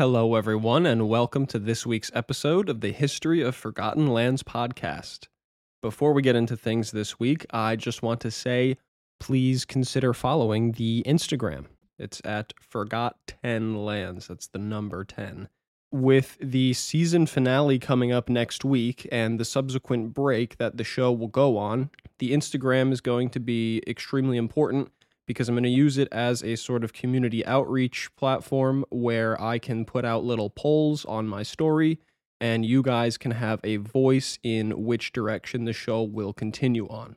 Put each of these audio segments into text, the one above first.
Hello, everyone, and welcome to this week's episode of the History of Forgotten Lands podcast. Before we get into things this week, I just want to say please consider following the Instagram. It's at Forgot 10 Lands. That's the number 10. With the season finale coming up next week and the subsequent break that the show will go on, the Instagram is going to be extremely important because I'm going to use it as a sort of community outreach platform where I can put out little polls on my story and you guys can have a voice in which direction the show will continue on.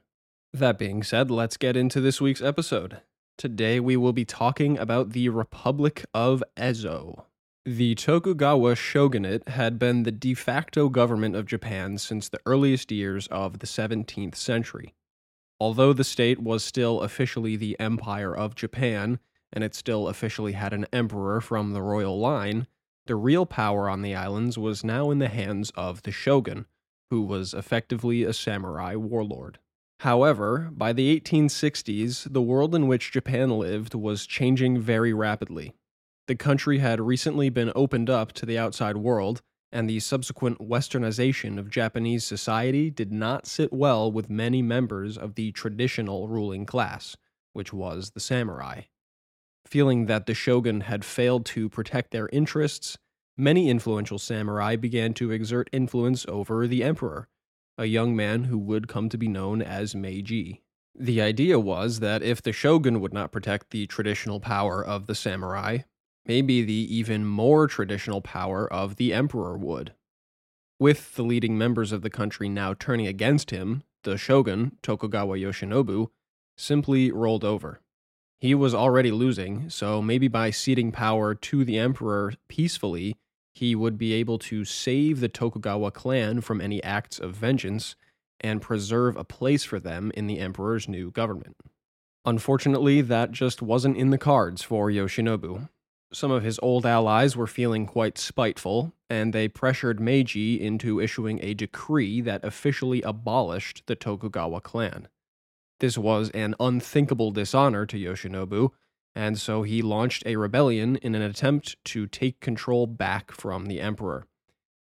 That being said, let's get into this week's episode. Today we will be talking about the Republic of Ezo. The Tokugawa shogunate had been the de facto government of Japan since the earliest years of the 17th century. Although the state was still officially the Empire of Japan, and it still officially had an emperor from the royal line, the real power on the islands was now in the hands of the shogun, who was effectively a samurai warlord. However, by the 1860s, the world in which Japan lived was changing very rapidly. The country had recently been opened up to the outside world, and the subsequent westernization of Japanese society did not sit well with many members of the traditional ruling class, which was the samurai. Feeling that the shogun had failed to protect their interests, many influential samurai began to exert influence over the emperor, a young man who would come to be known as Meiji. The idea was that if the shogun would not protect the traditional power of the samurai, maybe the even more traditional power of the emperor would. With the leading members of the country now turning against him, the shogun, Tokugawa Yoshinobu, simply rolled over. He was already losing, so maybe by ceding power to the emperor peacefully, he would be able to save the Tokugawa clan from any acts of vengeance and preserve a place for them in the emperor's new government. Unfortunately, that just wasn't in the cards for Yoshinobu. Some of his old allies were feeling quite spiteful, and they pressured Meiji into issuing a decree that officially abolished the Tokugawa clan. This was an unthinkable dishonor to Yoshinobu, and so he launched a rebellion in an attempt to take control back from the emperor.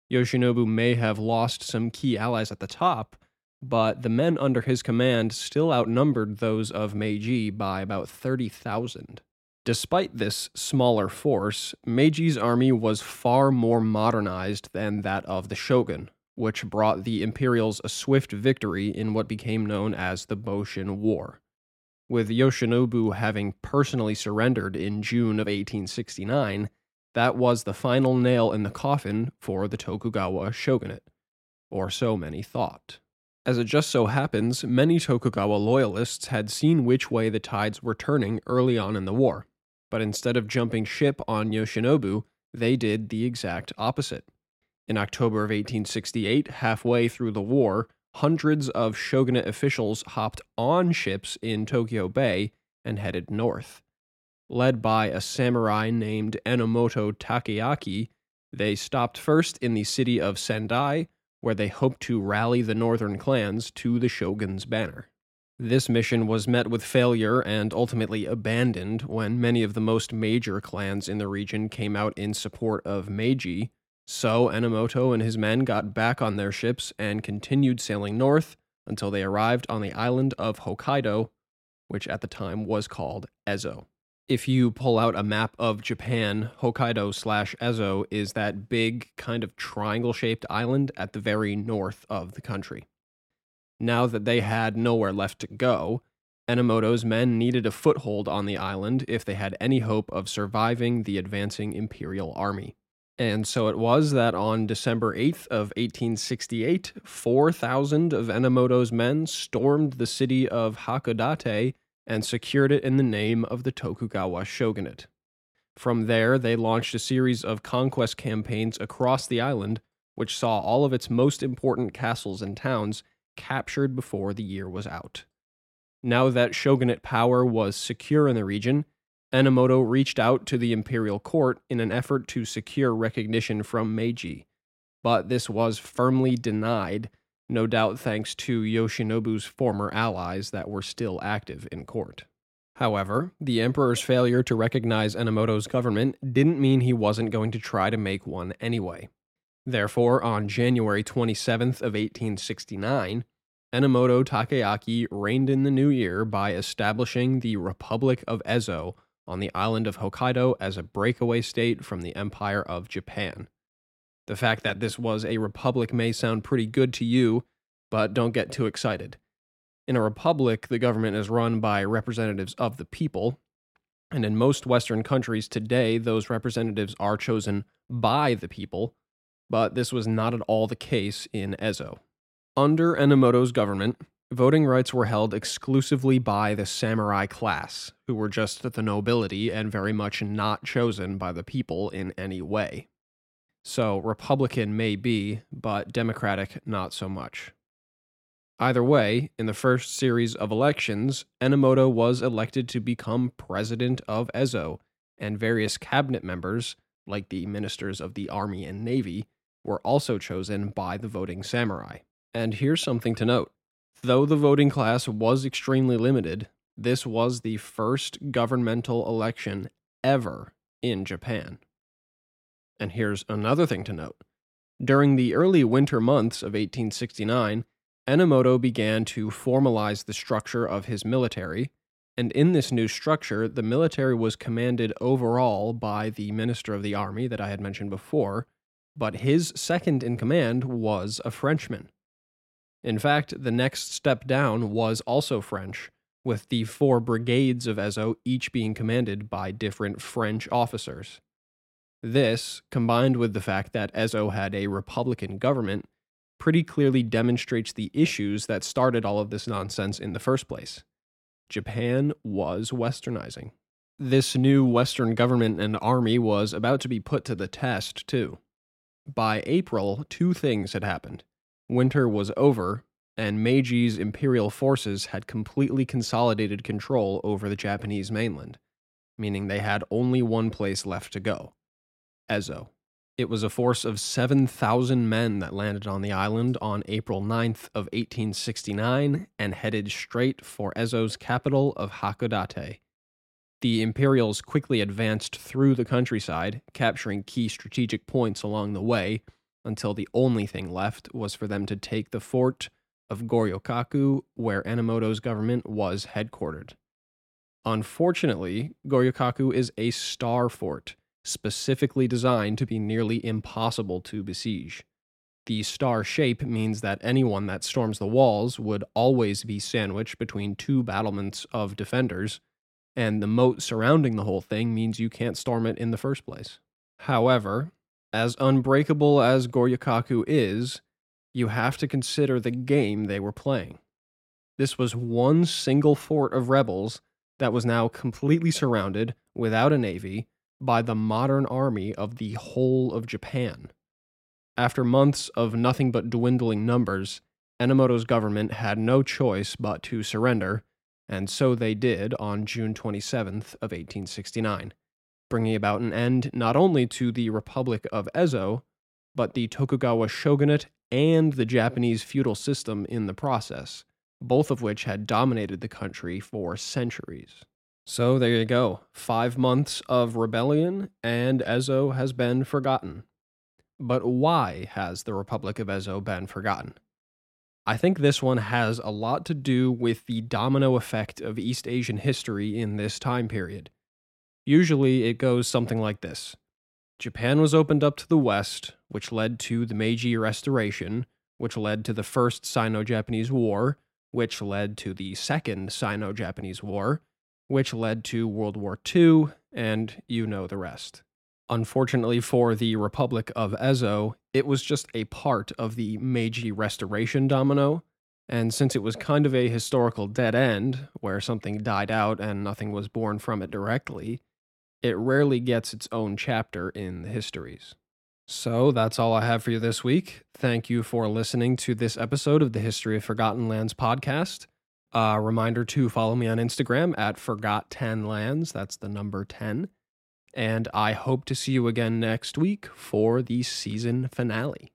Yoshinobu may have lost some key allies at the top, but the men under his command still outnumbered those of Meiji by about 30,000. Despite this smaller force, Meiji's army was far more modernized than that of the shogun, which brought the Imperials a swift victory in what became known as the Boshin War. With Yoshinobu having personally surrendered in June of 1869, that was the final nail in the coffin for the Tokugawa shogunate, or so many thought. As it just so happens, many Tokugawa loyalists had seen which way the tides were turning early on in the war but instead of jumping ship on Yoshinobu, they did the exact opposite. In October of 1868, halfway through the war, hundreds of shogunate officials hopped on ships in Tokyo Bay and headed north. Led by a samurai named Enomoto Takeaki, they stopped first in the city of Sendai, where they hoped to rally the northern clans to the shogun's banner. This mission was met with failure and ultimately abandoned when many of the most major clans in the region came out in support of Meiji. So Enomoto and his men got back on their ships and continued sailing north until they arrived on the island of Hokkaido, which at the time was called Ezo. If you pull out a map of Japan, Hokkaido slash Ezo is that big, kind of triangle shaped island at the very north of the country. Now that they had nowhere left to go, Enomoto's men needed a foothold on the island if they had any hope of surviving the advancing imperial army. And so it was that on December 8th of 1868, 4,000 of Enomoto's men stormed the city of Hakodate and secured it in the name of the Tokugawa shogunate. From there, they launched a series of conquest campaigns across the island, which saw all of its most important castles and towns captured before the year was out. Now that shogunate power was secure in the region, Enomoto reached out to the imperial court in an effort to secure recognition from Meiji, but this was firmly denied, no doubt thanks to Yoshinobu's former allies that were still active in court. However, the emperor's failure to recognize Enomoto's government didn't mean he wasn't going to try to make one anyway. Therefore, on January 27th of 1869, Enomoto Takeaki reigned in the new year by establishing the Republic of Ezo on the island of Hokkaido as a breakaway state from the Empire of Japan. The fact that this was a republic may sound pretty good to you, but don't get too excited. In a republic, the government is run by representatives of the people, and in most Western countries today, those representatives are chosen by the people, but this was not at all the case in Ezo. Under Enomoto's government, voting rights were held exclusively by the samurai class, who were just the nobility and very much not chosen by the people in any way. So, Republican may be, but Democratic not so much. Either way, in the first series of elections, Enomoto was elected to become president of Ezo, and various cabinet members, like the ministers of the army and navy, were also chosen by the voting samurai. And here's something to note though the voting class was extremely limited, this was the first governmental election ever in Japan. And here's another thing to note. During the early winter months of 1869, Enomoto began to formalize the structure of his military, and in this new structure, the military was commanded overall by the Minister of the Army that I had mentioned before, but his second in command was a Frenchman. In fact, the next step down was also French, with the four brigades of Ezo each being commanded by different French officers. This, combined with the fact that Ezo had a Republican government, pretty clearly demonstrates the issues that started all of this nonsense in the first place. Japan was westernizing. This new Western government and army was about to be put to the test, too. By April, two things had happened. Winter was over, and Meiji's imperial forces had completely consolidated control over the Japanese mainland, meaning they had only one place left to go Ezo. It was a force of 7,000 men that landed on the island on April 9th of 1869 and headed straight for Ezo's capital of Hakodate. The Imperials quickly advanced through the countryside, capturing key strategic points along the way, until the only thing left was for them to take the fort of Goryokaku, where Enomoto's government was headquartered. Unfortunately, Goryokaku is a star fort specifically designed to be nearly impossible to besiege. The star shape means that anyone that storms the walls would always be sandwiched between two battlements of defenders, and the moat surrounding the whole thing means you can't storm it in the first place. However, as unbreakable as Goryokaku is, you have to consider the game they were playing. This was one single fort of rebels that was now completely surrounded without a navy by the modern army of the whole of Japan. After months of nothing but dwindling numbers, Enomoto's government had no choice but to surrender, and so they did on June 27th of 1869, bringing about an end not only to the Republic of Ezo, but the Tokugawa shogunate and the Japanese feudal system in the process, both of which had dominated the country for centuries. So there you go. Five months of rebellion, and Ezo has been forgotten. But why has the Republic of Ezo been forgotten? I think this one has a lot to do with the domino effect of East Asian history in this time period. Usually it goes something like this Japan was opened up to the west, which led to the Meiji Restoration, which led to the First Sino Japanese War, which led to the Second Sino Japanese War, which led to World War II, and you know the rest. Unfortunately for the Republic of Ezo, it was just a part of the Meiji Restoration domino, and since it was kind of a historical dead end, where something died out and nothing was born from it directly, it rarely gets its own chapter in the histories. So that's all I have for you this week. Thank you for listening to this episode of the History of Forgotten Lands podcast. A reminder to follow me on Instagram at forgot10lands. That's the number 10. And I hope to see you again next week for the season finale.